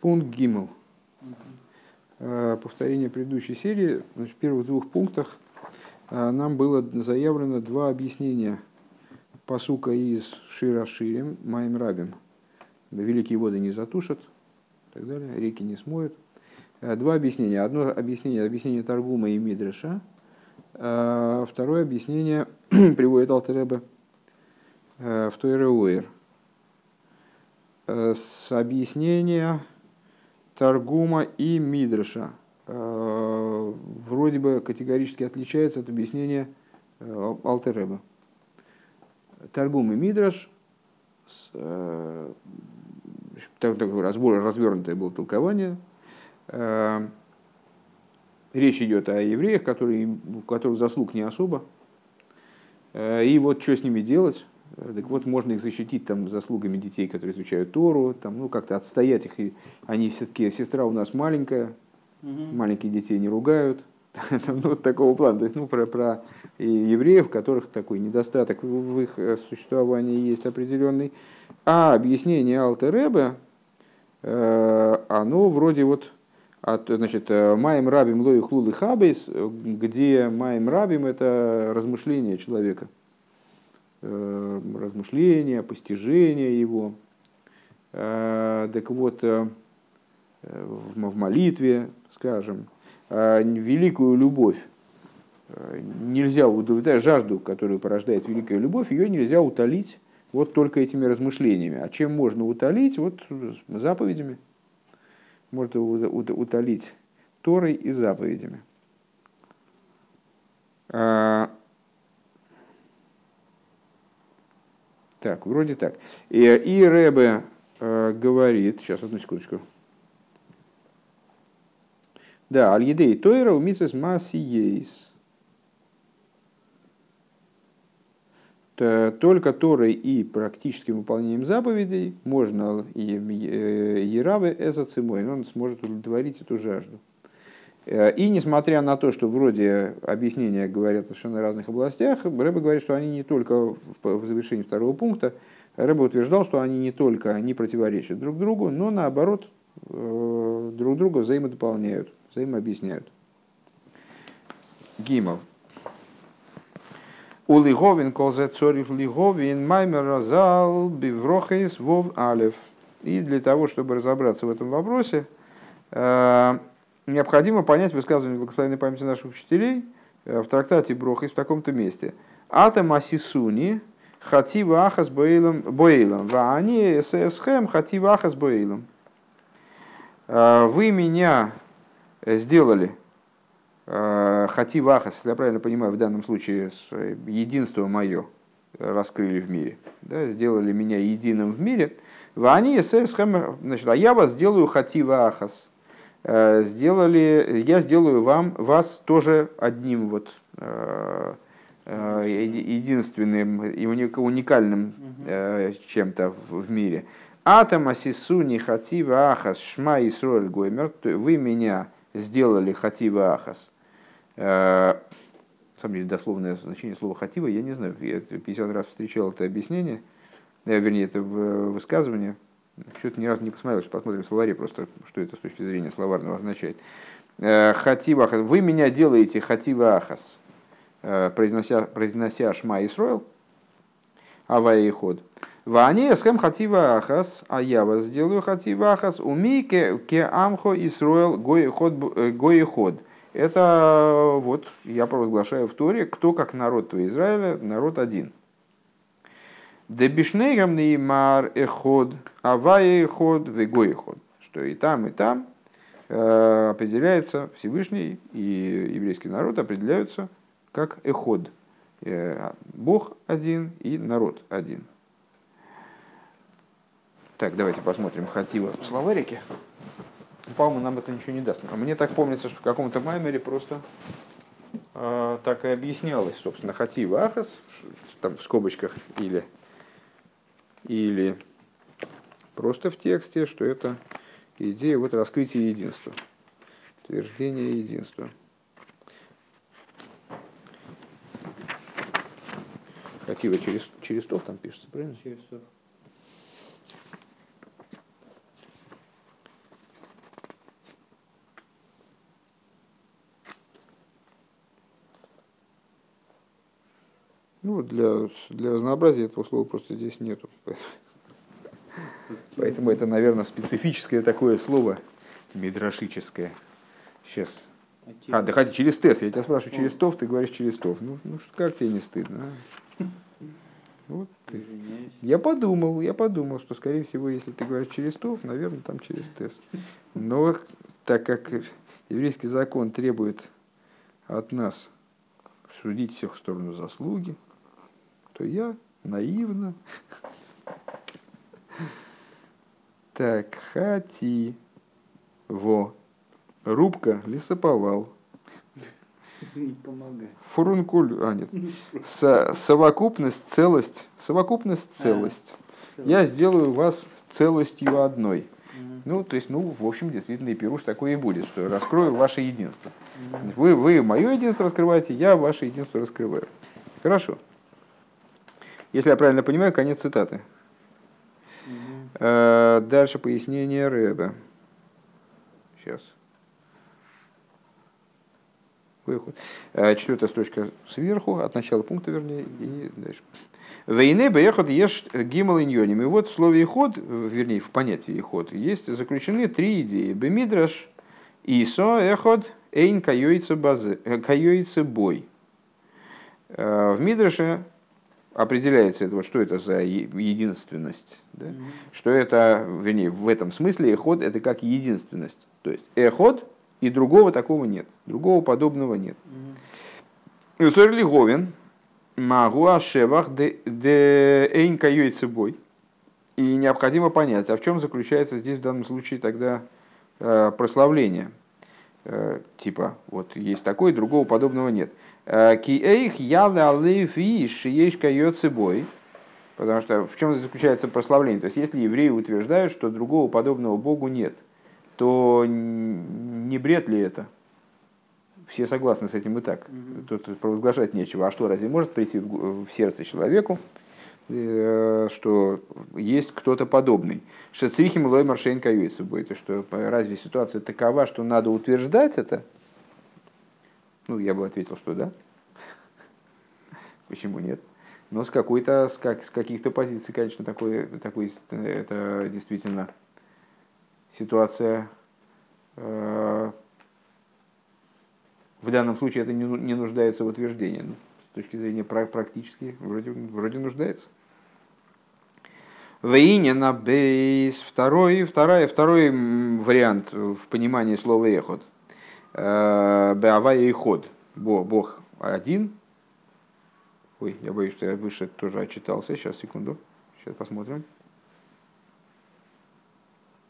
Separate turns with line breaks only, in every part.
Пункт Гимл. Повторение предыдущей серии. В первых двух пунктах нам было заявлено два объяснения посука из Шира Ширим, Маем Рабим. Великие воды не затушат, так далее, реки не смоют. Два объяснения. Одно объяснение, объяснение Таргума и Мидреша. Второе объяснение приводит Алтереба в Тойреуэр. С объяснения Таргума и Мидраша вроде бы категорически отличается от объяснения Алтереба. Таргум и Мидраш, такое разбор, развернутое было толкование. Речь идет о евреях, которые, у которых заслуг не особо. И вот что с ними делать? Так вот, можно их защитить там, заслугами детей, которые изучают Тору, там, ну, как-то отстоять их. И они все-таки, сестра у нас маленькая, угу. маленькие детей не ругают. ну, вот такого плана. То есть, ну, про, про евреев, у которых такой недостаток в их э, существовании есть определенный. А объяснение Алтеребе, э, оно вроде вот от, значит, э, Маем Рабим Лои Хлулы Хабейс, где Маем Рабим это размышление человека – Э, размышления, постижения его. Э, так вот, э, в молитве, скажем, великую любовь нельзя удовлетворять, жажду, которую порождает великая любовь, ее нельзя утолить вот только этими размышлениями. А чем можно утолить? Вот заповедями. Можно утолить Торой и заповедями. Так, вроде так. И, и Рэбе э, говорит, сейчас одну секундочку. Да, аль-едей тойра у мисс масиейс. Только Торой и практическим выполнением заповедей можно и Еравы эзоцимой, он сможет удовлетворить эту жажду. Э, и несмотря на то, что вроде объяснения говорят о совершенно разных областях, Рэбе говорит, что они не только в завершении второго пункта, Рэбе утверждал, что они не только не противоречат друг другу, но наоборот э, друг друга взаимодополняют, взаимообъясняют. Гимал. У Лиговин колзе цорих Лиговин маймер разал биврохейс вов алев. И для того, чтобы разобраться в этом вопросе, э, необходимо понять высказывание благословенной памяти наших учителей э, в трактате Брохис в таком-то месте. Атом асисуни хатива ахас боилом боилом. Ваани эсэсхэм хатива ахас боилом. Э, вы меня сделали э, хатива ахас, если я правильно понимаю, в данном случае единство мое раскрыли в мире. Да, сделали меня единым в мире. Ваани эсэсхэм, значит, а я вас сделаю хатива ахас Э, сделали, я сделаю вам, вас тоже одним вот э, э, единственным и уникальным чем-то в мире. Атом асисуни хатива ахас шма исроль гоймер. Вы меня сделали хатива ахас. На самом деле, дословное значение слова хатива, я не знаю, я 50 раз встречал это объяснение, вернее, это высказывание, что-то ни разу не посмотрел, что посмотрим в словаре просто, что это с точки зрения словарного означает. Э, хатива Вы меня делаете хатива ахас, э, произнося, произнося шма Исроил, авая и ход. Вани эсхэм хатива ахас, а я вас сделаю хатива ахас, уми ке, амхо Исроил э, гой ход. Это вот я провозглашаю в Торе, кто как народ то Израиля, народ один. Дебишнейгам неймар эход, авай эход, вегой эход. Что и там, и там определяется Всевышний и еврейский народ определяются как эход. Э, Бог один и народ один. Так, давайте посмотрим Хатива в словарике. По-моему, нам это ничего не даст. А мне так помнится, что в каком-то маймере просто э, так и объяснялось, собственно, Хатива Ахас, там в скобочках или или просто в тексте, что это идея вот раскрытия единства, утверждение единства. Хатива через, через тов там пишется, правильно?
Через тов.
Ну, для, для разнообразия этого слова просто здесь нету. Поэтому это, наверное, специфическое такое слово, мидрашическое. Сейчас. А, да хотя через тест. Я тебя спрашиваю через тов, ты говоришь через тов. Ну, ну как тебе не стыдно? А? Вот, ты. Я подумал, я подумал, что, скорее всего, если ты говоришь через тов, наверное, там через тест. Но так как еврейский закон требует от нас судить всех в сторону заслуги, то я наивно. Так, хати. Во. Рубка, лесоповал.
Не помогает.
Фурункуль, а нет. Со, совокупность, целость. Совокупность, а, целость. А, Я сделаю вас целостью одной. Угу. Ну, то есть, ну, в общем, действительно, и пируш такое и будет, что раскрою ваше единство. Угу. Вы, вы мое единство раскрываете, я ваше единство раскрываю. Хорошо. Если я правильно понимаю, конец цитаты. Угу. Дальше пояснение Рэба. Сейчас. Выход. Э, четвертая строчка сверху, от начала пункта, вернее, и дальше. Войны бехот ешь гимал иньоним. И вот в слове ход, вернее, в понятии ход, есть заключены три идеи. Бемидраш, исо, эход, эйн кайойце бой. Э, в Мидраше определяется это, вот, что это за единственность. Да? Mm-hmm. Что это, вернее, в этом смысле эход это как единственность. То есть эход и другого такого нет, другого подобного нет. Юсор. Лиговин, могу ашевах де эйн бой. И необходимо понять, а в чем заключается здесь в данном случае тогда э, прославление. Э, типа, вот есть такое, другого подобного нет. Э, ки эйх ялы алейф иш ейш бой. Потому что в чем заключается прославление? То есть, если евреи утверждают, что другого подобного Богу нет, то не бред ли это? Все согласны с этим и так. Тут провозглашать нечего. А что, разве может прийти в сердце человеку, э, что есть кто-то подобный? Шецрихим лой маршейн каюется будет. Что разве ситуация такова, что надо утверждать это? Ну, я бы ответил, что да. Почему нет? Но с какой-то, с, как, с каких-то позиций, конечно, такой, такой, это действительно ситуация. Э, в данном случае это не, не нуждается в утверждении. Но с точки зрения практически вроде, вроде нуждается. Вейне на бейс. Второй, второй, второй вариант в понимании слова эхот – Э, Беавая и ход. Бог, один. Ой, я боюсь, что я выше тоже отчитался. Сейчас, секунду. Сейчас посмотрим.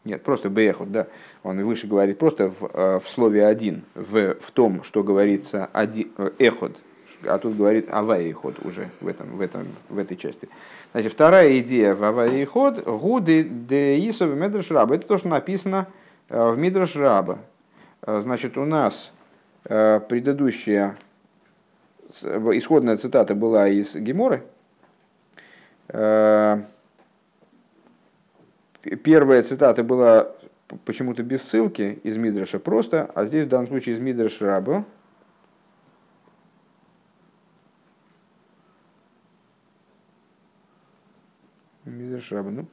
Нет, просто бехот, да. Он выше говорит просто в, э, в слове один, в, в том, что говорится один, э, эход, а тут говорит авай ход уже в, этом, в, этом, в этой части. Значит, вторая идея в авай ход, гуды де исов медрш раба. Это то, что написано в мидраш раба. Э, значит, у нас э, предыдущая исходная цитата была из Геморы. Э, первая цитата была почему-то без ссылки из Мидраша просто, а здесь в данном случае из Мидраша Раба. Мидраш Раба, ну,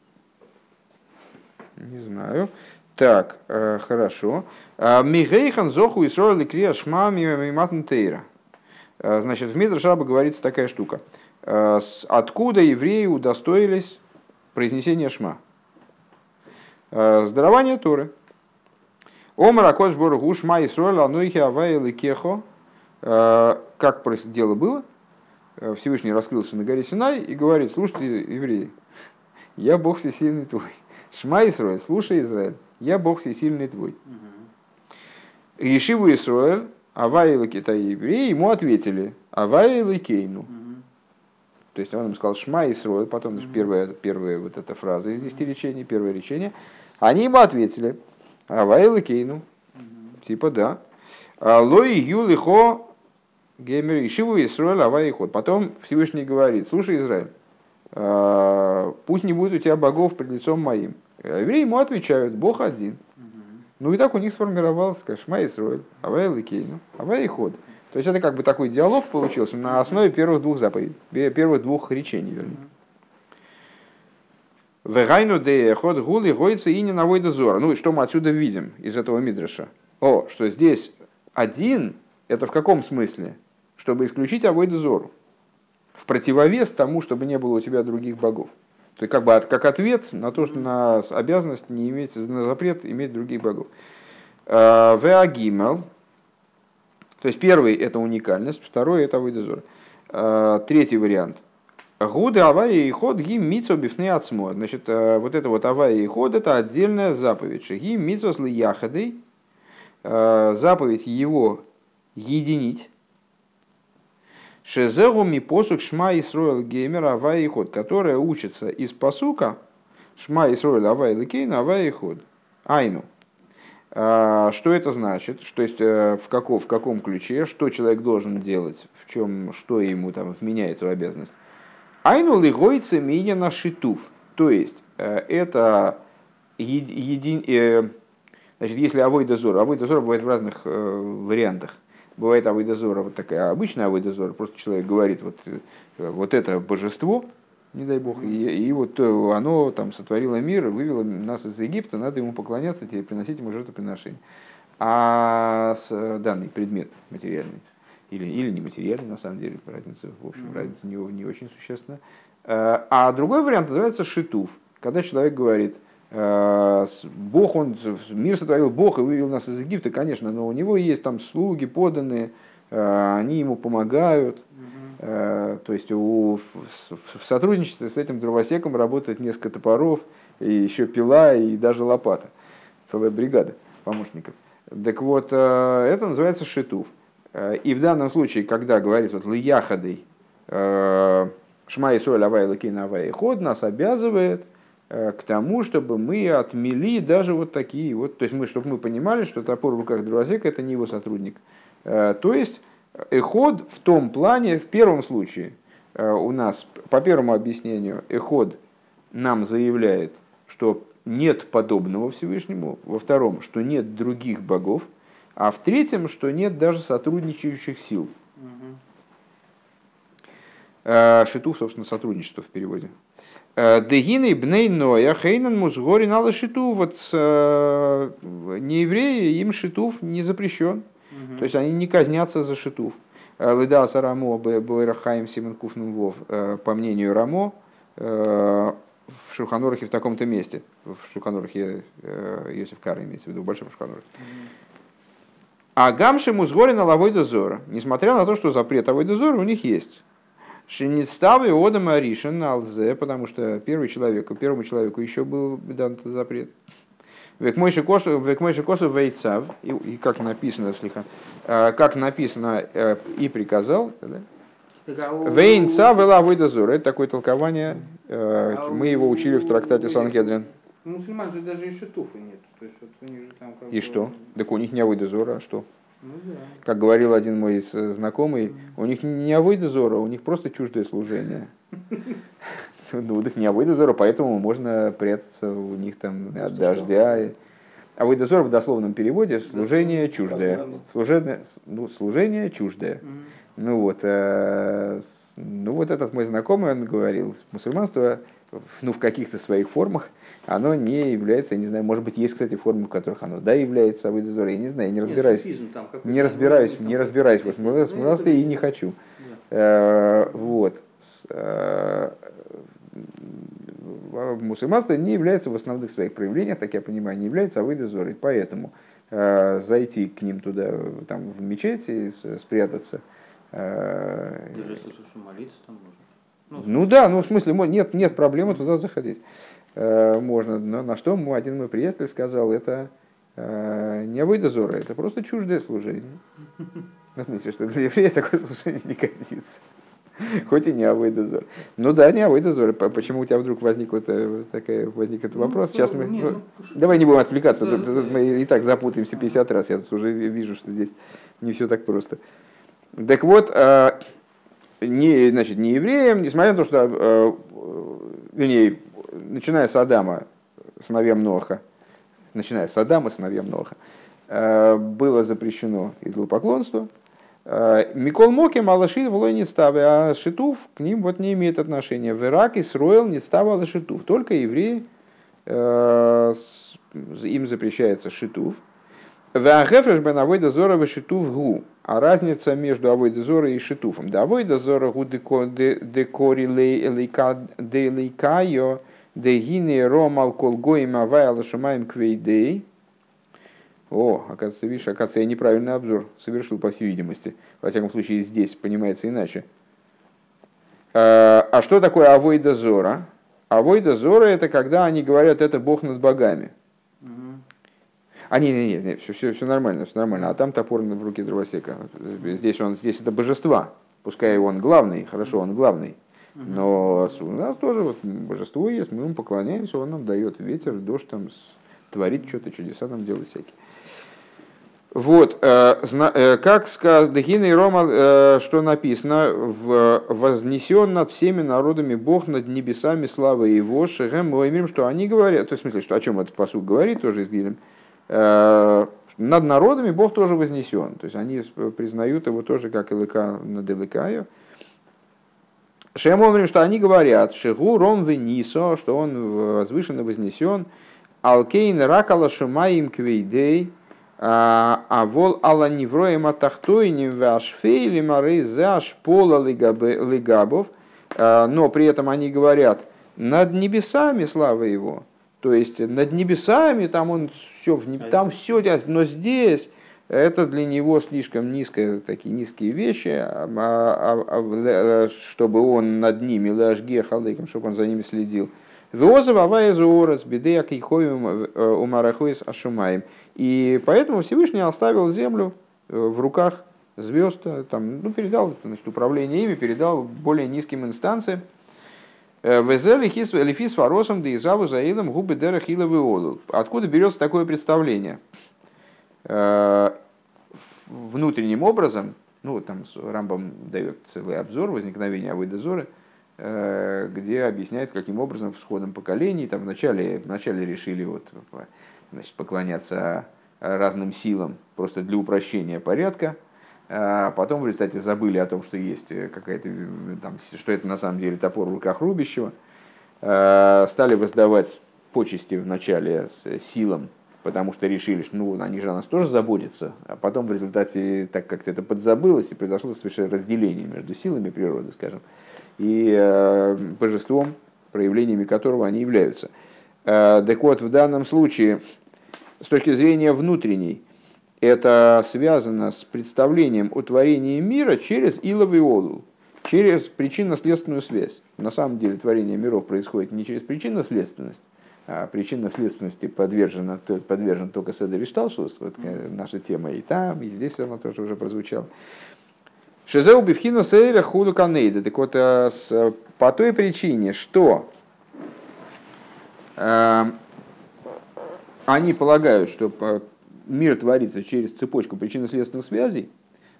не знаю. Так, э, хорошо. А, Мигейхан зоху и сроили крия шма миматнтейра. Э, значит, в Мидршаба говорится такая штука. Э, откуда евреи удостоились произнесения шма? Здорование Торы. Омар Акош Боргу Шма Исроэль Ануихи Авайл и Кехо. Как дело было? Всевышний раскрылся на горе Синай и говорит, слушайте, евреи, я Бог всесильный твой. Шма Исроэль, слушай, Израиль я Бог всесильный твой. Ешиву Исруэль, Авай Китай евреи, ему ответили, Авай Кейну. То есть он им сказал Шма Исруэль, потом первая, первая вот эта фраза из десяти речений, первое речение. Они ему ответили, Авай Кейну. Типа да. «А Лой Юлихо Геймер Ишиву Исруэль Авай Ход. Потом Всевышний говорит, слушай, Израиль, а, пусть не будет у тебя богов пред лицом моим. А евреи ему отвечают, Бог один. Ну и так у них сформировался, скажем, Шма Исруэль, Авай Ликейну, Авай Ход. То есть это как бы такой диалог получился на основе первых двух заповедей, первых двух речений, вернее. Вегайну де ход гули гойца и не навой дозора. Ну и что мы отсюда видим из этого мидраша? О, что здесь один, это в каком смысле? Чтобы исключить авой дозору. В противовес тому, чтобы не было у тебя других богов. То есть как бы как ответ на то, что на обязанность не иметь, на запрет иметь других богов. Э, Веагимел. То есть первый это уникальность, второй это авойдозор. Э, третий вариант – Гуды авая и ход гим митсо бифны отсмо. Значит, э, вот это вот авая и ход это отдельная заповедь. Гим митсо сли яхадой. Заповедь его единить. Шезеру ми посук шма Исроил геймер авая и ход, которая учится из посука шма Исроил авая лекейна авая и ход. Айну. Э, что это значит? Что есть в, каком, в каком ключе, что человек должен делать, в чем, что ему там вменяется в обязанность. Айну лигойцы меня на шитув. То есть э, это един, э, значит, если авой дозор, авой дозор бывает в разных э, вариантах. Бывает авой дозора, вот такая обычная авой дозор, просто человек говорит, вот, вот это божество, не дай бог, и, и вот оно там сотворило мир, вывело нас из Египта, надо ему поклоняться, тебе приносить ему жертвоприношение. А с, данный предмет материальный или, или нематериальный, на самом деле, разница, в общем, mm-hmm. разница не, не очень существенна. Э, а другой вариант называется шитув, когда человек говорит, э, Бог, он, мир сотворил Бог и вывел нас из Египта, конечно, но у него есть там слуги, поданные, э, они ему помогают. Mm-hmm. То есть у, в, в сотрудничестве с этим дровосеком работает несколько топоров, и еще пила, и даже лопата. Целая бригада помощников. Так вот, это называется шитув. Э, и в данном случае, когда говорится вот лияхадой, э, шма и соль авай лакин авай ход, нас обязывает э, к тому, чтобы мы отмели даже вот такие вот, то есть мы, чтобы мы понимали, что топор в руках дровосека это не его сотрудник. То есть эход в том плане, в первом случае у нас, по первому объяснению, эход нам заявляет, что нет подобного Всевышнему, во втором, что нет других богов, а в третьем, что нет даже сотрудничающих сил. Шитув, собственно, сотрудничество в переводе. Э, Дегины бней ноя хейнан музгори нала шиту. Вот э, неевреи, им шитув не запрещен. Угу. То есть они не казнятся за шитув. Лыда Сарамо Бойрахаим Симон Куфнум Вов, по мнению Рамо, в Шуханорахе в таком-то месте. В Шуханорахе Йосиф Кар имеется в виду, в Большом Шуханорахе. А гамши музгори на лавой дозора, несмотря на то, что запрет авой дозора у них есть. Шиництавы одам аришин на алзе, потому что первый человек, первому человеку еще был дан этот запрет. Век мой косу вейцав, и как написано, слегка, а, как написано э, и приказал, Вейнца вела выдозор. Это такое толкование, э, мы его учили в трактате Сангедрин.
У мусульман же даже и шитуфа нет. То есть, вот у них же там как
и что? Так у них не авойда а что?
Ну.
Как говорил один мой знакомый, mm. у них не авойда у них просто чуждое служение. Ну, так не авойда поэтому можно прятаться у них там от дождя. А в дословном переводе служение чуждое. Служение, ну, служение чуждое. Ну вот, э, ну вот этот мой знакомый, он говорил, мусульманство ну, в каких-то своих формах, оно не является, я не знаю, может быть, есть, кстати, формы, в которых оно, да, является авойдозор, я не знаю, я не разбираюсь, там, не разбираюсь, не разбираюсь в мусульманстве и не хочу. Да. Э, вот. Э, мусульманство не является в основных своих проявлениях, так я понимаю, не является авойдозорой, поэтому э, зайти к ним туда, там, в мечеть и спрятаться.
Даже если что, молиться там можно.
Ну, ну да, ну в смысле, нет, нет проблемы туда заходить. Э, можно. Но на что один мой приятель сказал, это э, не выдозора, это просто чуждое служение. Ну, в смысле, что для еврея такое служение не годится. Хоть и не авойдозор. Ну да, не авойдозор. Почему у тебя вдруг возник, это, такая, возник этот ну, вопрос? Сейчас мы... Не, ну, давай не будем отвлекаться. Да, да, мы и так запутаемся 50 раз. Я тут уже вижу, что здесь не все так просто. Так вот, э, не, значит, не евреям, несмотря на то, что, вернее, начиная с Адама, сыновьям Ноха, начиная с Адама, сыновьям Ноха, э, было запрещено идолопоклонство, Микол Моки Малашит влой не ставы, а Шитув к ним вот не имеет отношения. В Ираке строил не ставал Шитув. Только евреи, им запрещается Шитув. Вагефреш бен авойда зора в шитув гу. А разница между авойда зора и шитуфом. Да авойда зора гу декори лейкайо дегине ромал колгоим авайла шумаем квейдей. О, оказывается, видишь, оказывается, я неправильный обзор совершил, по всей видимости. Во всяком случае, здесь понимается иначе. А что такое авойда зора? Авойда зора это когда они говорят, это Бог над богами. А, не, не, не, все, все, все нормально, все нормально. А там топор в руке дровосека. Здесь, он, здесь это божества. Пускай он главный, хорошо, он главный. Но у нас тоже вот божество есть, мы ему поклоняемся, он нам дает ветер, дождь, там, творит что-то, чудеса нам делает всякие. Вот, э, э, как сказано, Дехина и Рома, э, что написано, вознесен над всеми народами Бог над небесами славы его, шехем, что они говорят, то есть в смысле, что о чем этот посуд говорит, тоже из над народами Бог тоже вознесен. То есть они признают его тоже как Илыка над Илыкаю. Шем говорим, что они говорят, Шигу Ром Венисо, что он возвышенно вознесен, Алкейн Ракала Шумаим Квейдей, а, а вол Алла Невроем Атахтойним Вашфейли Мары Заш Пола Лигабов, э, но при этом они говорят, над небесами слава его, то есть над небесами там он все, там все, но здесь это для него слишком низкие, такие низкие вещи, а, а, а, чтобы он над ними, лажге халейком, чтобы он за ними следил. Веоза вавая зуорец, бедея кейхоем э, умарахуис ашумаем. И поэтому Всевышний оставил землю э, в руках звезд, э, там, ну, передал значит, управление ими, передал более низким инстанциям. Лифис фаросом да изаву заилом губы дера хиловый олул. Откуда берется такое представление? Э, внутренним образом, ну там Рамбам дает целый обзор возникновения Авойдозоры, э, где объясняет, каким образом в сходном поколении, там вначале, вначале решили вот, значит, поклоняться разным силам просто для упрощения порядка, а потом в результате забыли о том, что есть э, какая-то, э, там, что это на самом деле топор в руках рубящего, а, стали воздавать почести вначале с силам, потому что решили, что ну, они же о нас тоже заботятся, а потом в результате, так как это подзабылось, и произошло совершенно разделение между силами природы, скажем, и э, божеством, проявлениями которого они являются. Так вот, в данном случае, с точки зрения внутренней, это связано с представлением о творении мира через Иловый Олул, через причинно-следственную связь. На самом деле творение миров происходит не через причинно-следственность, а причинно-следственности подвержена, подвержен только Седа Вишталшус, вот наша тема и там, и здесь она тоже уже прозвучала. Шизеу бифхина сейра худу канейда. Так вот, э, по той причине, что э, они полагают, что мир творится через цепочку причинно-следственных связей,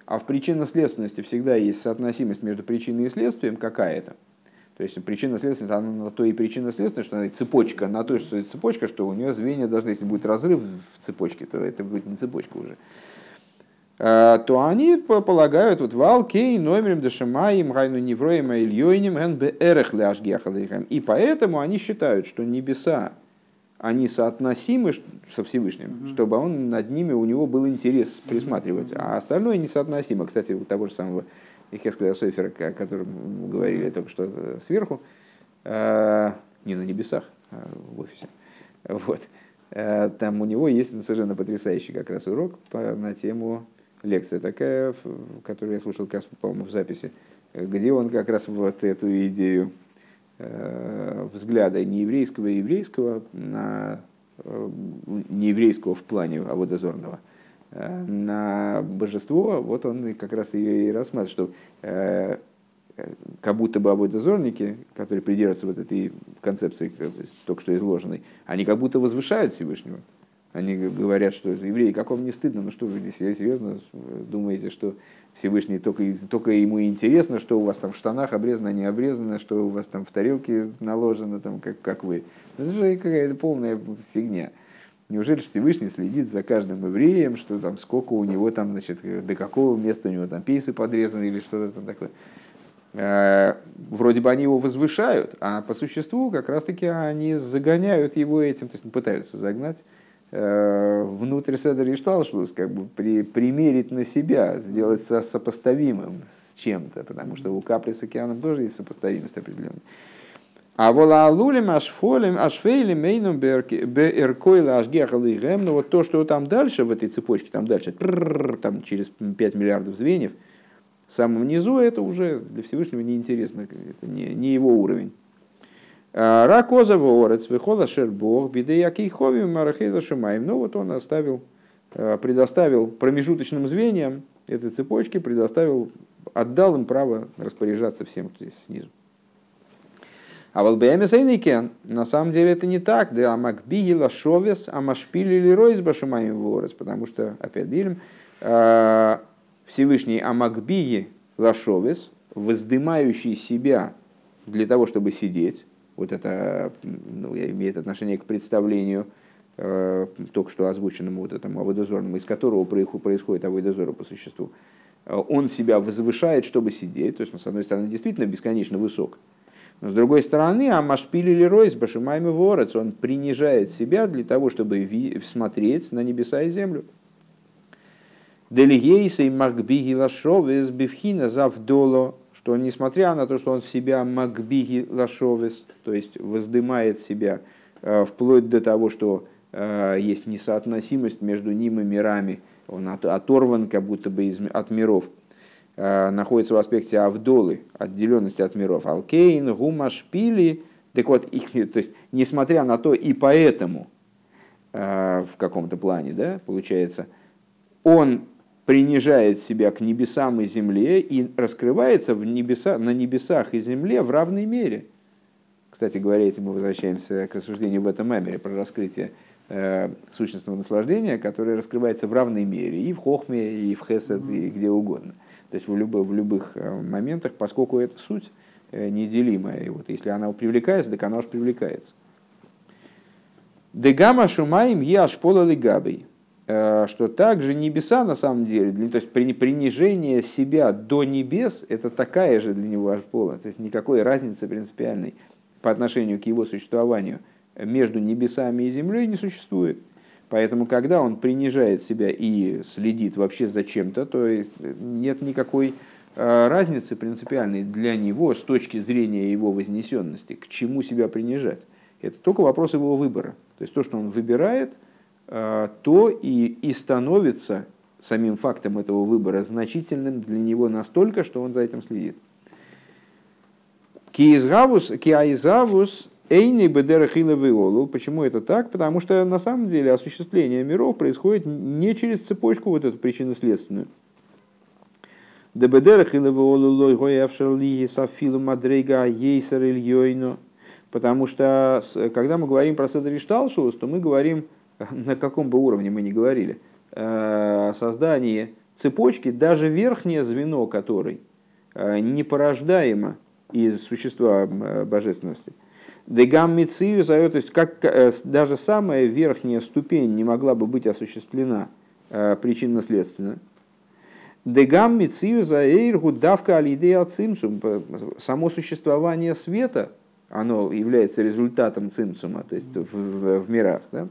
а в причинно-следственности всегда есть соотносимость между причиной и следствием какая-то. То есть причинно-следственность, она на то и причинно-следственность, что она цепочка, на то, что цепочка, что у нее звенья должны, если будет разрыв в цепочке, то это будет не цепочка уже. А, то они полагают, вот вал кей номером дешамаем гайну невроем ильёйним эн беэрех И поэтому они считают, что небеса они соотносимы со Всевышним, mm-hmm. чтобы он над ними, у него был интерес присматривать, mm-hmm. а остальное несоотносимо. Кстати, у того же самого Ихескеля Сойфера, о котором говорили только что сверху, э, не на небесах, а в офисе, вот, э, там у него есть совершенно потрясающий как раз урок по, на тему лекция такая, которую я слушал, как по-моему, в записи, где он как раз вот эту идею Э, взгляда нееврейского и еврейского на нееврейского в плане аводозорного э, на божество, вот он как раз ее и рассматривает, что как будто бы аводозорники, которые придерживаются вот этой концепции, только что изложенной, они как будто возвышают Всевышнего. Они говорят, что евреи, как вам не стыдно, ну что вы здесь серьезно думаете, что Всевышний только, только ему интересно, что у вас там в штанах обрезано, не обрезано, что у вас там в тарелке наложено, там, как, как вы. Это же какая-то полная фигня. Неужели Всевышний следит за каждым евреем, что там, сколько у него там, значит, до какого места у него там пейсы подрезаны или что-то там такое. Э, вроде бы они его возвышают, а по существу как раз-таки они загоняют его этим, то есть пытаются загнать э, внутрь Седер и Шталшлус, как бы при, примерить на себя, сделать со, сопоставимым с чем-то, потому что у капли с океаном тоже есть сопоставимость определенная. А вола алулим ашфолим ашфейлим мейнум беркойла ашгехалы гэм, но вот то, что там дальше в этой цепочке, там дальше, там через 5 миллиардов звеньев, в самом низу это уже для Всевышнего неинтересно, это не, не его уровень. А, Ракоза ворец, выхода шербог, биды якейхови, марахейза шумаем. Ну вот он оставил, а, предоставил промежуточным звеньям этой цепочки, предоставил, отдал им право распоряжаться всем, кто здесь снизу. А вот БМС на самом деле это не так. Да, Амакбиги Лашовес, Амашпили или Ройс Башумаем Ворос, потому что, опять Дилем, а, Всевышний Амакбиги Лашовес, воздымающий себя для того, чтобы сидеть, вот это ну, имеет отношение к представлению, э, только что озвученному вот этому аводозорному, из которого происходит аводозор по существу, он себя возвышает, чтобы сидеть, то есть, с одной стороны, действительно бесконечно высок, но с другой стороны, Амашпили или Ройс, Башимайми Ворец, он принижает себя для того, чтобы смотреть на небеса и землю. Делигейса и Макбиги Лашовес Бифхина Завдоло, что несмотря на то, что он себя Макбиги Лашовес, то есть воздымает себя э, вплоть до того, что э, есть несоотносимость между ним и мирами, он оторван как будто бы от миров – находится в аспекте Авдолы, отделенности от миров. Алкейн, Гумашпили. Так вот, их, то есть, несмотря на то, и поэтому э, в каком-то плане, да, получается, он принижает себя к небесам и земле и раскрывается в небеса, на небесах и земле в равной мере. Кстати говоря, этим мы возвращаемся к рассуждению в этом мемере про раскрытие э, сущностного наслаждения, которое раскрывается в равной мере и в Хохме, и в Хесед, и где угодно. То есть в, любых, в любых э, моментах, поскольку это суть э, неделимая. И вот если она привлекается, так она уж привлекается. Дегама шумаем яш пола лигабей. Э, что также небеса на самом деле, то есть принижение себя до небес, это такая же для него аж пола. То есть никакой разницы принципиальной по отношению к его существованию между небесами и землей не существует. Поэтому, когда он принижает себя и следит вообще за чем-то, то нет никакой э, разницы принципиальной для него с точки зрения его вознесенности, к чему себя принижать. Это только вопрос его выбора. То есть то, что он выбирает, э, то и, и становится самим фактом этого выбора значительным для него настолько, что он за этим следит. Киаизавус Эйни бедерахила виолу. Почему это так? Потому что на самом деле осуществление миров происходит не через цепочку вот эту причинно-следственную. Дебедерахила виолу лой гоявшерлиги сафилу мадрейга ейсар ильёйно. Потому что когда мы говорим про Седри Шталшус, то мы говорим, на каком бы уровне мы ни говорили, э, создание цепочки, даже верхнее звено которой э, не порождаемо из существа э, божественности – Дегам Мицию зовет, то есть как э, даже самая верхняя ступень не могла бы быть осуществлена э, причинно-следственно. Дегам Мицию Эйргу давка алидея цимцум. Само существование света, оно является результатом цимцума, то есть в, в, в мирах. Да?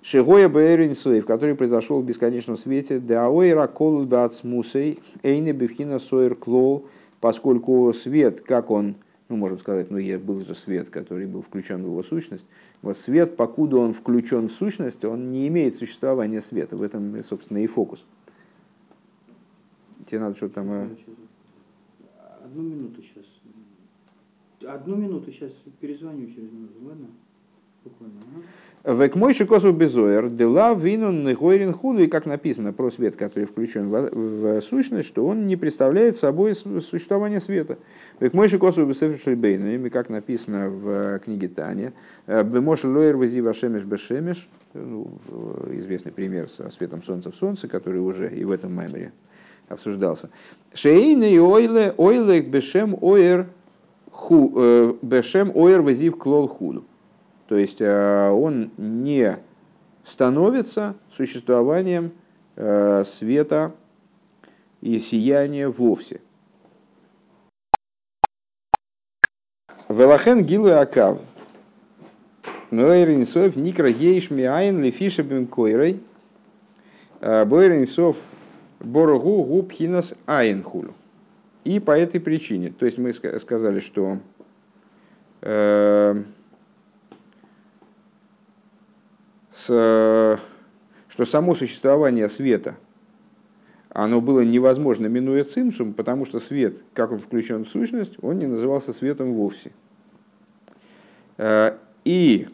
Шигоя Бэйринсуэй, в который произошел в бесконечном свете, Даоэра колут бацмусей, Эйне бифхина сойер клол, поскольку свет, как он ну, можем сказать, ну, был же свет, который был включен в его сущность. Вот свет, покуда он включен в сущность, он не имеет существования света. В этом, собственно, и фокус. Тебе надо что-то там... Э,
Одну минуту сейчас. Одну минуту сейчас перезвоню через минуту, ладно? Буквально. Ага.
Век мой шикосу безоер, дела винун негойрин худу, и как написано про свет, который включен в, в сущность, что он не представляет собой существование света. Век мой шикосу безоер как написано в книге Таня, бемош лоер вази вашемеш бешемеш, ну, известный пример со светом солнца в солнце, который уже и в этом меморе обсуждался. Шейны и ойле, ойле бешем оер ху, бешем оер вазив клол худу. То есть э, он не становится существованием э, света и сияния вовсе. Велахен гилу акав. Ноэринсов никра ейш миайн лефиша бим койрой. Э, Бойринсов боргу губхинас айнхулю. И по этой причине, то есть мы сказали, что э, с, что само существование света, оно было невозможно, минуя цимсум, потому что свет, как он включен в сущность, он не назывался светом вовсе. Э, и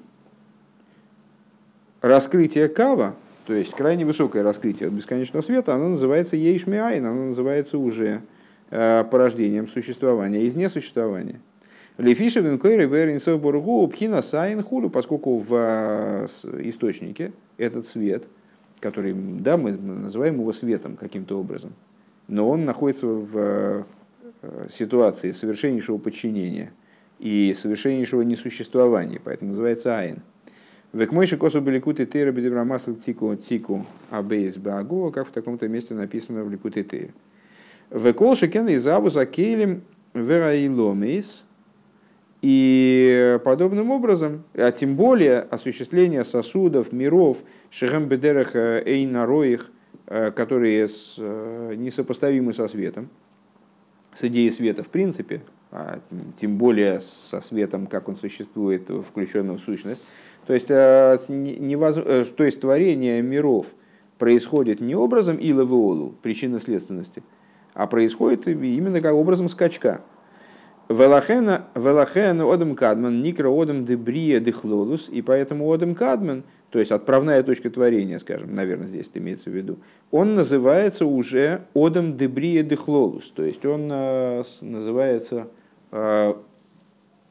раскрытие кава, то есть крайне высокое раскрытие бесконечного света, оно называется ейшмиайн, оно называется уже э, порождением существования из несуществования. Лефиша винкойры веринсов бургу пхина сайн хулю, поскольку в э, источнике этот свет, который, да, мы называем его светом каким-то образом, но он находится в э, ситуации совершеннейшего подчинения и совершеннейшего несуществования, поэтому называется айн. Век мойши косу беликуты тейра бедеврамасл тику тику абейс баагова, как в таком-то месте написано в ликуте тейра. Векол шекен из авуза кейлем вераиломейс, и подобным образом, а тем более осуществление сосудов, миров, шехем бедерах эйнароих, которые э, несопоставимы со светом, с идеей света в принципе, а тем более со светом, как он существует, включенным в сущность. То есть, э, невоз... Э, то есть творение миров происходит не образом иловиолу, причинно-следственности, а происходит именно как образом скачка – Велахена одам кадман, никро одам дебрия дехлолус, и поэтому одам кадман, то есть отправная точка творения, скажем, наверное, здесь это имеется в виду, он называется уже одам дебрия дехлолус, то есть он э, называется, э,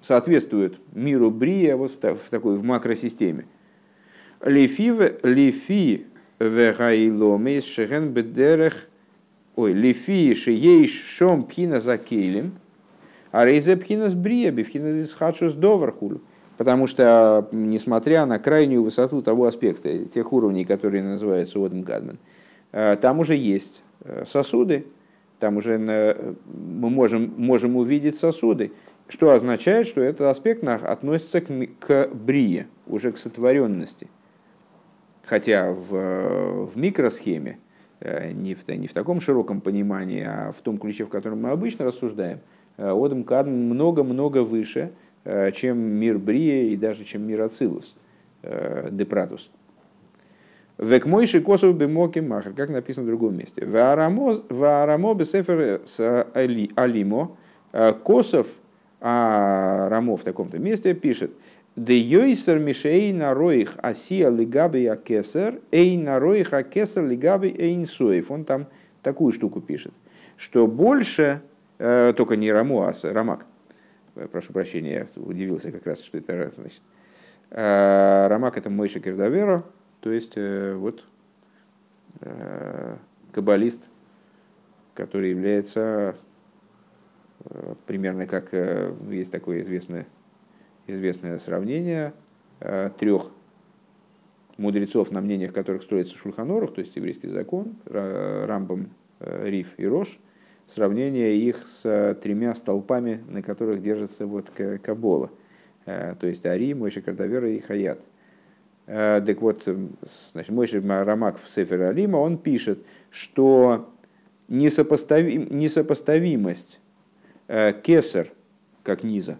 соответствует миру брия вот в такой в макросистеме. Лифи лифи вегайломейс шеген бедерех, ой, лифи шиейш шом пхина за а рейзе пхинас брия, бифхинас хадшус довархулю. Потому что, несмотря на крайнюю высоту того аспекта, тех уровней, которые называются Одем Гадмен, э, там уже есть э, сосуды, там уже мы можем, можем увидеть сосуды, что означает, что этот аспект относится к, к брие, уже к сотворенности. Хотя в, в микросхеме, э, не в, не в таком широком понимании, а в том ключе, в котором мы обычно рассуждаем – Э, Одам Кадм много-много выше, э, чем мир Брия и даже чем мир Ацилус, э, Депратус. Век мойши косов бемоки махер, как написано в другом месте. Ваарамо бесефер с алимо. Косов, а Рамо в таком-то месте пишет, Де йойсер мишей на роих асия лигаби акесер, эй на роих акесер лигаби эйнсуев. Он там такую штуку пишет, что больше Э, только не Раму, а Рамак. Э, прошу прощения, я удивился как раз, что это значит. Э, Рамак это Мойша Кирдаверо, то есть вот каббалист, который является примерно как есть такое известное, известное сравнение трех мудрецов, на мнениях которых строится Шульханорух, то есть еврейский закон, Рамбам, Риф и Рош – сравнение их с э, тремя столпами, на которых держится вот Кабола, э, то есть Ари, Мойши Кардавера и Хаят. Э, так вот, значит, Мойши Рамак в Сефер Алима, он пишет, что несопоставим, несопоставимость Кесар, как низа,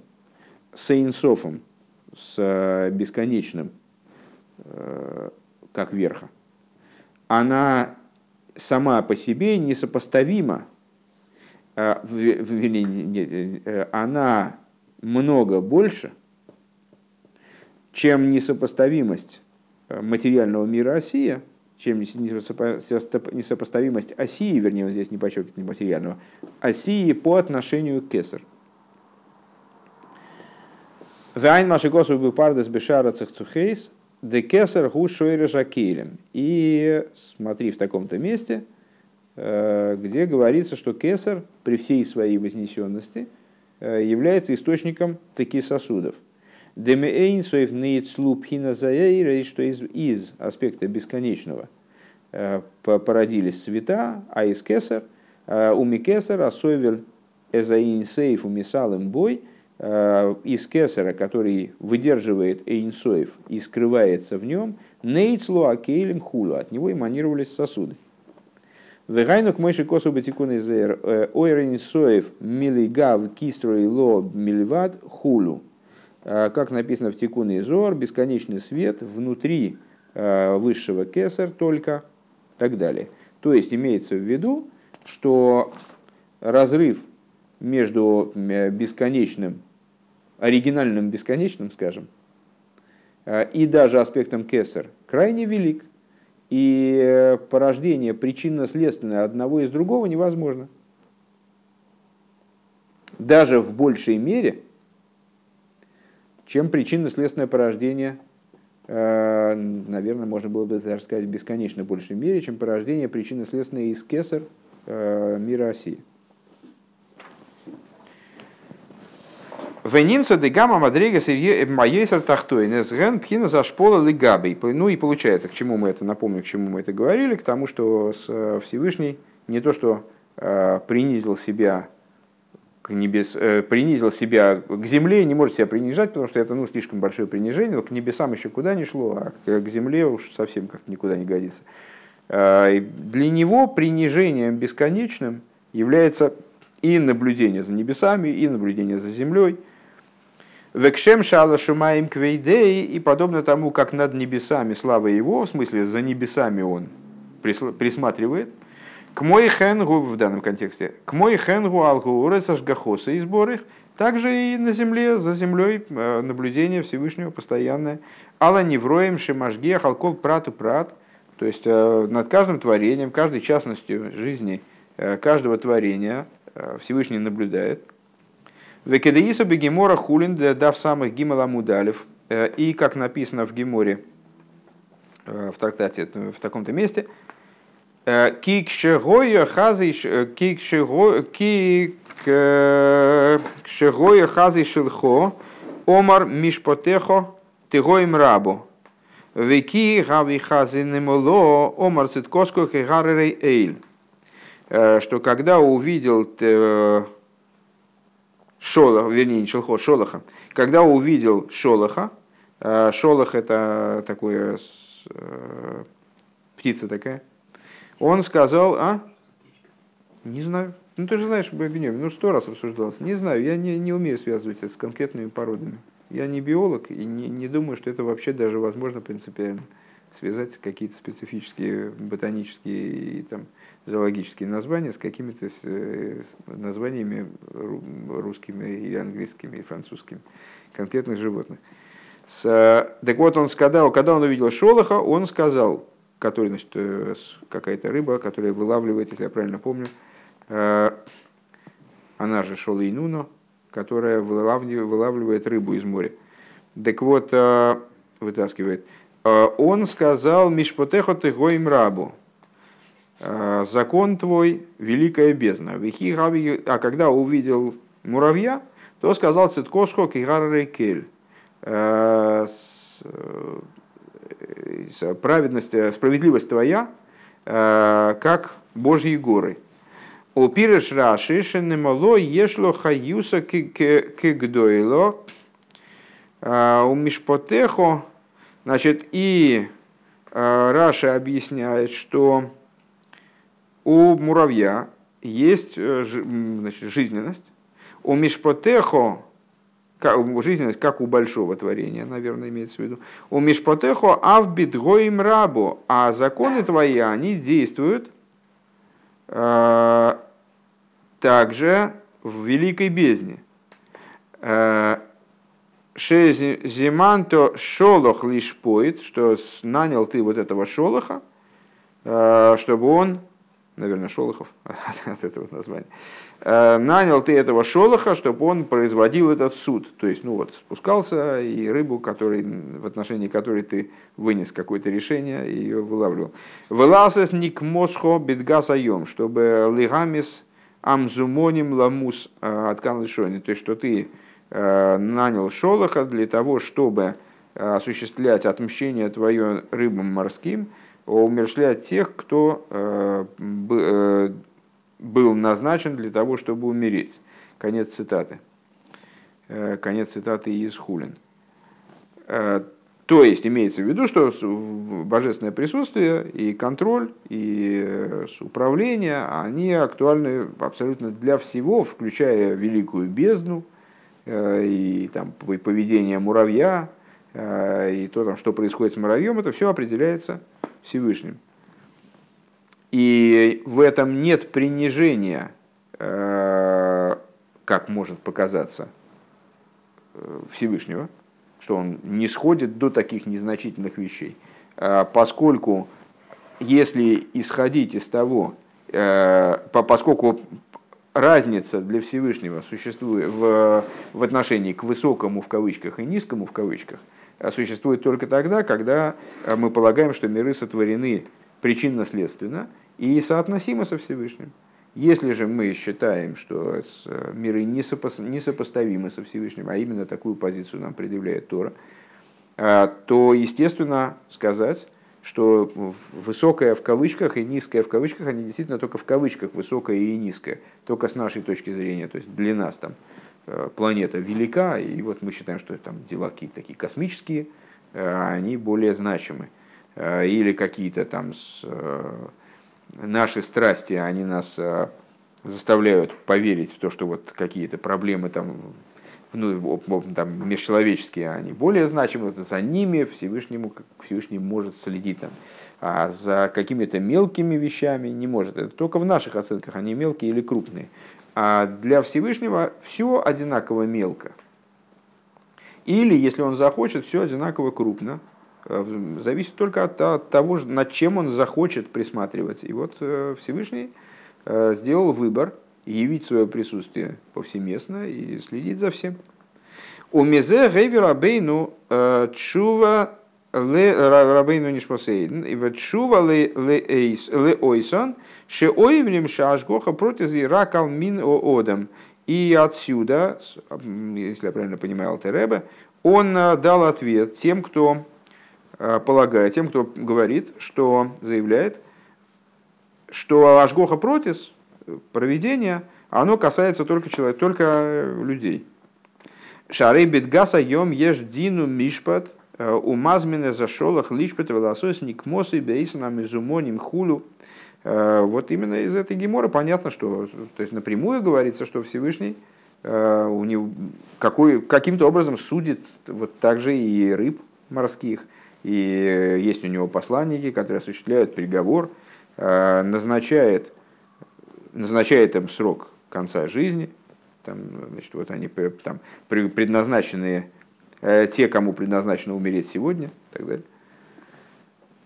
с Эйнсофом, с бесконечным, как верха, она сама по себе несопоставима а, э, она много больше, чем несопоставимость э, материального мира Осия, чем несопоставимость Осии, вернее, здесь не подчеркивает не материального, Осии по отношению к Кесар. Вайн Машикосу был пардес бешара цехцухейс, де кесар гу шойра жакелем. И смотри в таком-то месте, Э, где говорится, что кесар при всей своей вознесенности э, является источником таких сосудов. Демеэйнсоев нейцлу пхиназаэйра, что из, из аспекта бесконечного породились цвета, а из кесар, у микесар, асойвель эзаинсейф умисалым бой, из кесара, который выдерживает эйнсоев и скрывается в нем, нейцлу акейлем хулу, от него эманировались сосуды. Вегайну к мойши косу батикун из ойренсоев милигав кистрой ло миливат хулу. Э, как написано в Тикуне Изор, бесконечный свет внутри э, высшего кесар только, и так далее. То есть имеется в виду, что разрыв между э, бесконечным, оригинальным бесконечным, скажем, и даже аспектом кесар крайне велик. И порождение причинно-следственное одного из другого невозможно. Даже в большей мере – чем причинно-следственное порождение, э, наверное, можно было бы даже сказать, бесконечно большей мере, чем порождение причинно-следственное из кесар э, мира России. Венинца де гамма мадрега маейсер тахтой несген пхина зашпола лигабей. Ну и получается, к чему мы это, напомню, к чему мы это говорили, к тому, что э, Всевышний не то, что принизил себя к небес, э, принизил себя к земле, не может себя принижать, потому что это ну, слишком большое принижение, но к небесам еще куда не шло, а к, к земле уж совсем как никуда не годится. Э, для него принижением бесконечным является и наблюдение за небесами, и наблюдение за землей. Векшем шала шумаем квейдей, и подобно тому, как над небесами слава его, в смысле за небесами он присматривает – к мой хенгу в данном контексте, к мой хенгу алгууры сашгахоса и сборы, также и на земле, за землей э, наблюдение Всевышнего постоянное. Алла невроем шимашге халкол прату прат, то есть э, над каждым творением, каждой частностью жизни э, каждого творения Всевышний наблюдает. Векедеиса бегемора хулин дав самых гималамудалев. И как написано в Геморе, в трактате в таком-то месте – Кикшегоя хазы кикшегоя хазы шелхо омар мишпотехо тегоим рабу. Веки хави хазы немоло омар циткоско хегаререй эйль. Что когда увидел Шолох, вернее, не Шелхо, Шолоха, когда увидел Шолоха, Шолох это такое птица такая, он сказал, а? Не знаю. Ну, ты же знаешь, Гнев, ну, сто раз обсуждалось. Не знаю, я не, не умею связывать это с конкретными породами. Я не биолог и не, не думаю, что это вообще даже возможно принципиально связать какие-то специфические ботанические и там, зоологические названия с какими-то э, названиями русскими или английскими, или французскими конкретных животных. С, так вот, он сказал, когда он увидел Шолоха, он сказал, который, значит, э, какая-то рыба, которая вылавливает, если я правильно помню, э, она же шолейнуно, которая вылавливает рыбу из моря. Так вот, э, вытаскивает. Он сказал, Мишпотехо ты гоим рабу, закон твой, великая бездна. А когда увидел муравья, то сказал Циткосхо кигар кель праведность, э, справедливость твоя, э, как Божьи горы. У пиреш раши шенемало ешло хаюса кигдойло э, у мишпотехо, значит, и Раши объясняет, что у муравья есть значит, жизненность, у мишпотехо жизненность, как у большого творения, наверное, имеется в виду. У Мишпотехо авбит гоим рабу, а законы твои, они действуют э, также в великой бездне. Э, Шезиманто шолох лишь поет, что нанял ты вот этого шолоха, э, чтобы он, наверное, Шолохов от этого названия, Э, нанял ты этого шолоха, чтобы он производил этот суд. То есть, ну вот, спускался и рыбу, который, в отношении которой ты вынес какое-то решение, и ее вылавливал. Вылазес ник мосхо бедгасайом, чтобы лигамис амзумоним ламус э, откан. То есть, что ты нанял Шолоха для того, чтобы осуществлять отмщение твое рыбам морским, умершлять тех, кто был назначен для того, чтобы умереть. Конец цитаты. Конец цитаты из Хулин. То есть имеется в виду, что божественное присутствие и контроль, и управление, они актуальны абсолютно для всего, включая великую бездну, э, и там, поведение муравья, э, и то, там, что происходит с муравьем, это все определяется Всевышним. И в этом нет принижения, э, как может показаться, Всевышнего – что он не сходит до таких незначительных вещей. А, поскольку, если исходить из того, э, поскольку разница для Всевышнего существует в, в отношении к высокому в кавычках и низкому в кавычках, существует только тогда, когда э, мы полагаем, что миры сотворены причинно-следственно и соотносимы со Всевышним. Если же мы считаем, что э, миры несопоставимы со Всевышним, а именно такую позицию нам предъявляет Тора, э, то, естественно, сказать, что высокое в кавычках и низкое в кавычках, они действительно только в кавычках высокое и низкое, только с нашей точки зрения, то есть для нас там планета велика, и вот мы считаем, что там дела какие-то такие космические, они более значимы. Или какие-то там с наши страсти, они нас э, заставляют поверить в то, что вот какие-то проблемы там, ну, там межчеловеческие, они более значимы, вот за ними Всевышнему, Всевышний может следить там. А за какими-то мелкими вещами не может. Это только в наших оценках они мелкие или крупные. А для Всевышнего все одинаково мелко. Или, если он захочет, все одинаково крупно. Э, зависит только от, того, над чем он захочет присматривать. И вот э, Всевышний э, сделал выбор явить свое присутствие повсеместно и следить за всем. У мезе гейви рабейну чува ле рабейну нишпосейден, и чува ле ойсон, ше ойвнем шашгоха протези ракал мин одам. И отсюда, если я правильно понимаю Алтеребе, он дал ответ тем, кто Э, полагает, тем, кто говорит, что заявляет, что Ашгоха Протис, проведение, оно касается только человека, только людей. Шарей бедгаса йом еш дину мишпат, э, умазмене зашолах лишпет волосос никмосы бейсана мизумоним хулу. Э, вот именно из этой гемора понятно, что то есть напрямую говорится, что Всевышний у него какой, каким-то образом судит вот также и рыб морских, и есть у него посланники, которые осуществляют приговор, э, назначает, назначает им срок конца жизни, там, значит, вот они там, предназначенные, э, те, кому предназначено умереть сегодня, и так далее.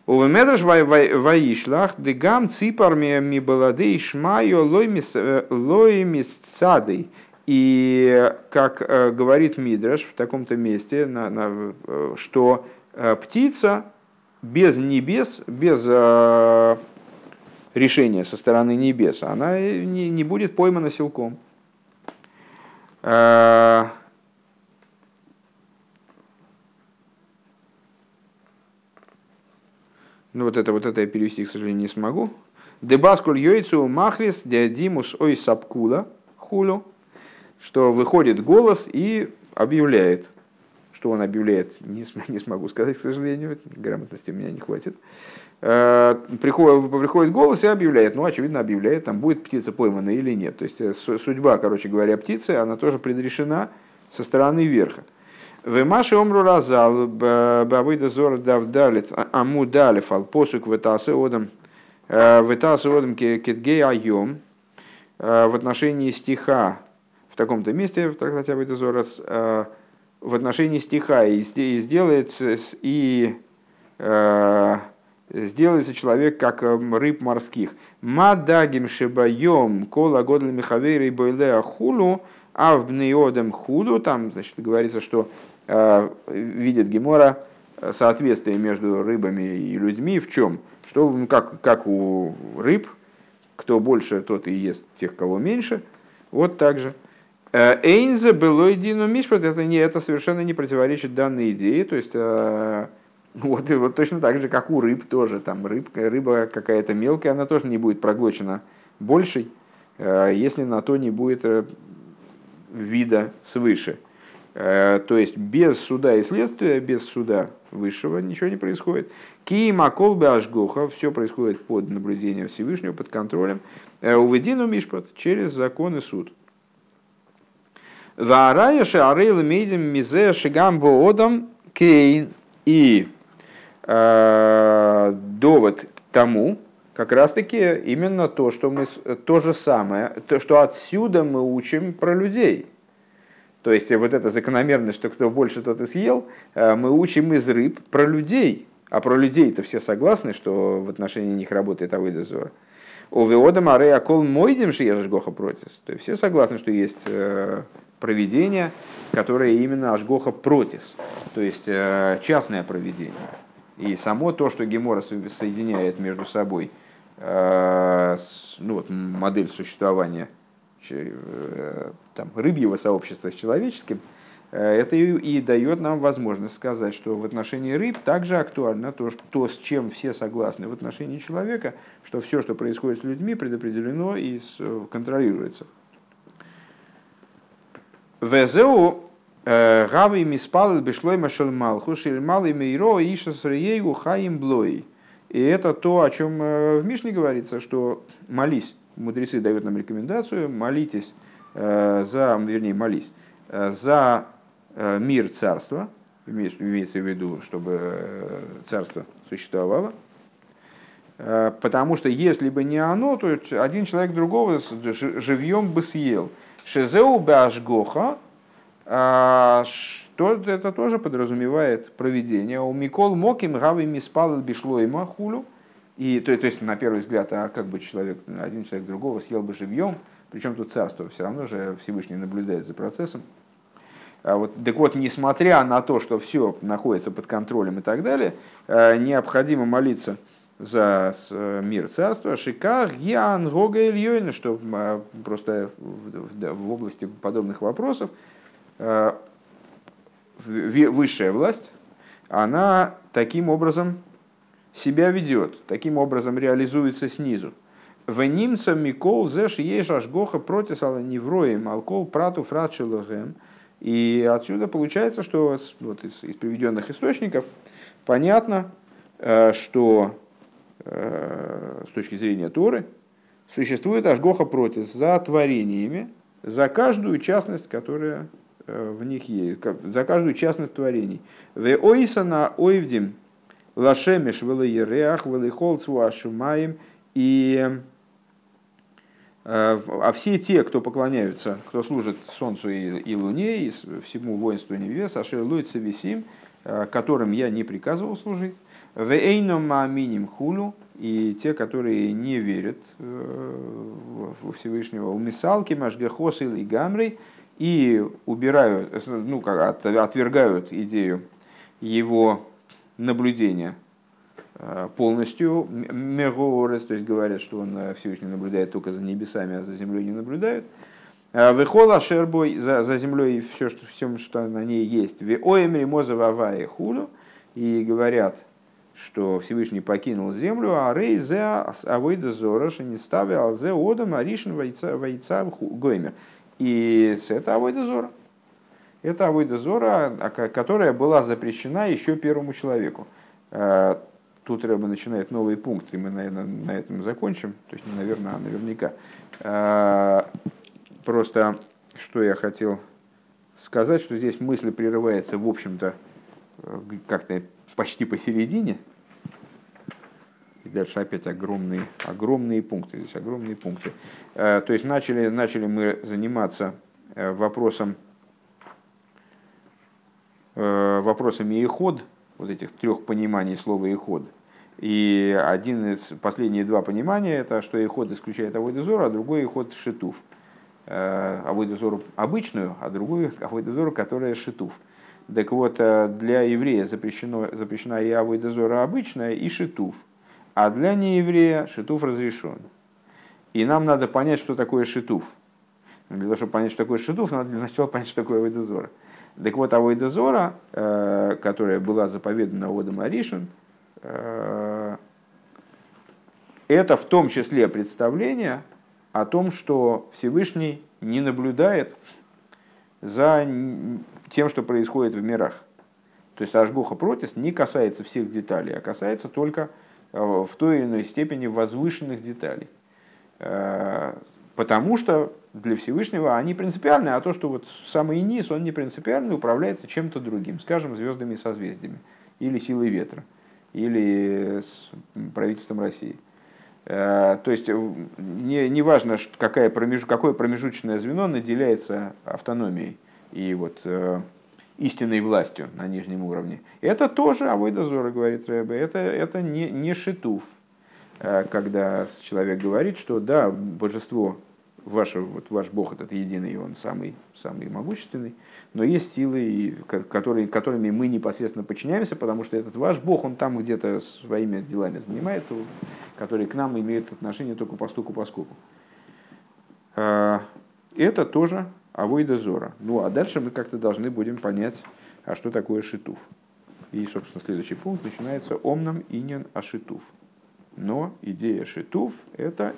Увемедраш ваишлах дегам ципарми ми баладей шмайо лоймис э, цадой. И как говорит Мидраш в таком-то месте, на, на, что Э, птица без небес, без э, решения со стороны небес, она не, не будет поймана силком. Ну вот это вот это я перевести, к сожалению, не смогу. Дебаскуль йойцу махрис диадимус ой сапкула хулю, что выходит голос и объявляет – что он объявляет, не, не смогу сказать, к сожалению, грамотности у меня не хватит. Э, приходит, приходит голос и объявляет, ну, очевидно, объявляет, там будет птица поймана или нет. То есть э, судьба, короче говоря, птицы, она тоже предрешена со стороны верха. В Маше омру разал бавыда зор давдалит а, аму далев ал посук вытасы одам э, вытасы одам кетгей айом в отношении стиха в таком-то месте в трактате Авыда Зорас в отношении стиха и, сделает, и э, сделается человек как рыб морских. Мадагим шибаем кола годл михавейры бойлеа хулу, а в бнеодем худу, там значит, говорится, что э, видит Гемора э, соответствие между рыбами и людьми в чем? Что, ну, как, как у рыб, кто больше, тот и ест тех, кого меньше, вот так же. Эйнзе было едино мишпат, это, не, это совершенно не противоречит данной идее. То есть, вот, вот точно так же, как у рыб тоже. Там рыбка, рыба какая-то мелкая, она тоже не будет проглочена большей, если на то не будет вида свыше. То есть без суда и следствия, без суда высшего ничего не происходит. Киима колбе ашгоха, все происходит под наблюдением Всевышнего, под контролем. Уведину мишпат через закон и суд. Варая шарейла медим мизе шигам одам кейн. И э, довод тому, как раз таки именно то, что мы то же самое, то, что отсюда мы учим про людей. То есть вот эта закономерность, что кто больше, тот и съел, э, мы учим из рыб про людей. А про людей-то все согласны, что в отношении них работает Авойдозора. У Веода Маре Акол Мойдем Шиеш Гоха Протис. То есть все согласны, что есть э, проведение, которое именно Ашгоха Протис. То есть э, частное проведение. И само то, что Гемора соединяет между собой ну, вот, модель существования там, рыбьего сообщества с человеческим – Э, это и дает нам возможность сказать, что в отношении рыб также актуально то, что, то, с чем все согласны в отношении человека, что все, что происходит с людьми, предопределено и контролируется. Везеу э, Гави миспал бешлой машел малху шельмал и мейро иша срею хаим блой. И это то, о чем э, в Мишне говорится, что молись, мудрецы дают нам рекомендацию, молитесь за, вернее, молись, за Э, мир царства, имеется в виду, чтобы э, царство существовало, э, потому что если бы не оно, то один человек другого живьем бы съел. Шезеу башгоха, а, что это тоже подразумевает проведение. У Микол Моким Гави Миспал Бишлойма Хулю. И, то, то есть, на первый взгляд, а как бы человек, один человек другого съел бы живьем, причем тут царство, все равно же Всевышний наблюдает за процессом. А вот, так вот, несмотря на то, что все находится под контролем и так далее, э, необходимо молиться за э, мир царства, шикар, ян, гога и что э, просто в области подобных вопросов высшая власть, она таким образом себя ведет, таким образом реализуется снизу. В немца Микол зеш ешаш гоха протисала невроем алкол прату фратшилахем – и отсюда получается, что вот из, из приведенных источников понятно, э, что э, с точки зрения Торы существует Ашгоха против за творениями, за каждую частность, которая э, в них есть, за каждую частность творений. В ойсана ойвдим лашемеш велеереах велехолцву ашумаем и Э, а все те, кто поклоняются, кто служит Солнцу и, и Луне, и всему воинству небес, Ашер Луица Висим, э, которым я не приказывал служить, в Эйном Аминим Хулю, и те, которые не верят э, во Всевышнего, у Мисалки, Машгехос и Гамрей, и убирают, ну, как отвергают идею его наблюдения Э, полностью мегорес, то есть говорят, что он э, Всевышний наблюдает только за небесами, а за землей не наблюдает. Э, Вехола шербой за, за землей все, что, все, что на ней есть. Веоемри мозававая хулю. И говорят, что Всевышний покинул землю, а рей зе авойда не ставил зе одам аришн вайца гоймер. И с это авойда зора. Это авойда зора, а, которая была запрещена еще первому человеку Тут Рэба начинает новый пункт, и мы, наверное, на этом закончим. То есть, не наверное, а наверняка. А, просто, что я хотел сказать, что здесь мысль прерывается, в общем-то, как-то почти посередине. И дальше опять огромные, огромные пункты. Здесь огромные пункты. То есть начали, начали мы заниматься э, вопросом, э, вопросами иход, вот этих трех пониманий слова иход – и один из последние два понимания это что иход исключает авойдозору, а другой иход шитув. Э, авойдозору обычную, а другую авойдозору, которая шитув. Так вот, э, для еврея запрещено, запрещена и авойдозора обычная, и шитув. А для нееврея шитув разрешен. И нам надо понять, что такое шитув. Для того, чтобы понять, что такое шитуф, надо для начала понять, что такое Авойдозора. Так вот, Авойдозора, э, которая была заповедана Одом Аришин, э, это в том числе представление о том, что Всевышний не наблюдает за тем, что происходит в мирах. То есть Ашгоха протест не касается всех деталей, а касается только э, в той или иной степени возвышенных деталей. Э, потому что для Всевышнего они принципиальны, а то, что вот самый низ, он не принципиальный, управляется чем-то другим, скажем, звездами и созвездиями, или силой ветра, или с правительством России. Э, то есть не, не важно, какая промеж, какое промежуточное звено наделяется автономией и вот истинной властью на нижнем уровне. Это тоже авойдозора, говорит Рэбе, это, это не, не шитув, э, когда человек говорит, что да, божество, ваше, вот ваш Бог этот единый, он самый, самый могущественный, но есть силы, которые, которыми мы непосредственно подчиняемся, потому что этот ваш Бог, он там где-то своими делами занимается, которые к нам имеют отношение только по стуку по скуку. Э, это тоже авойда зора. Ну а дальше мы как-то должны будем понять, а что такое шитуф. И, собственно, следующий пункт начинается омном инин ашитуф. Но идея шитуф – это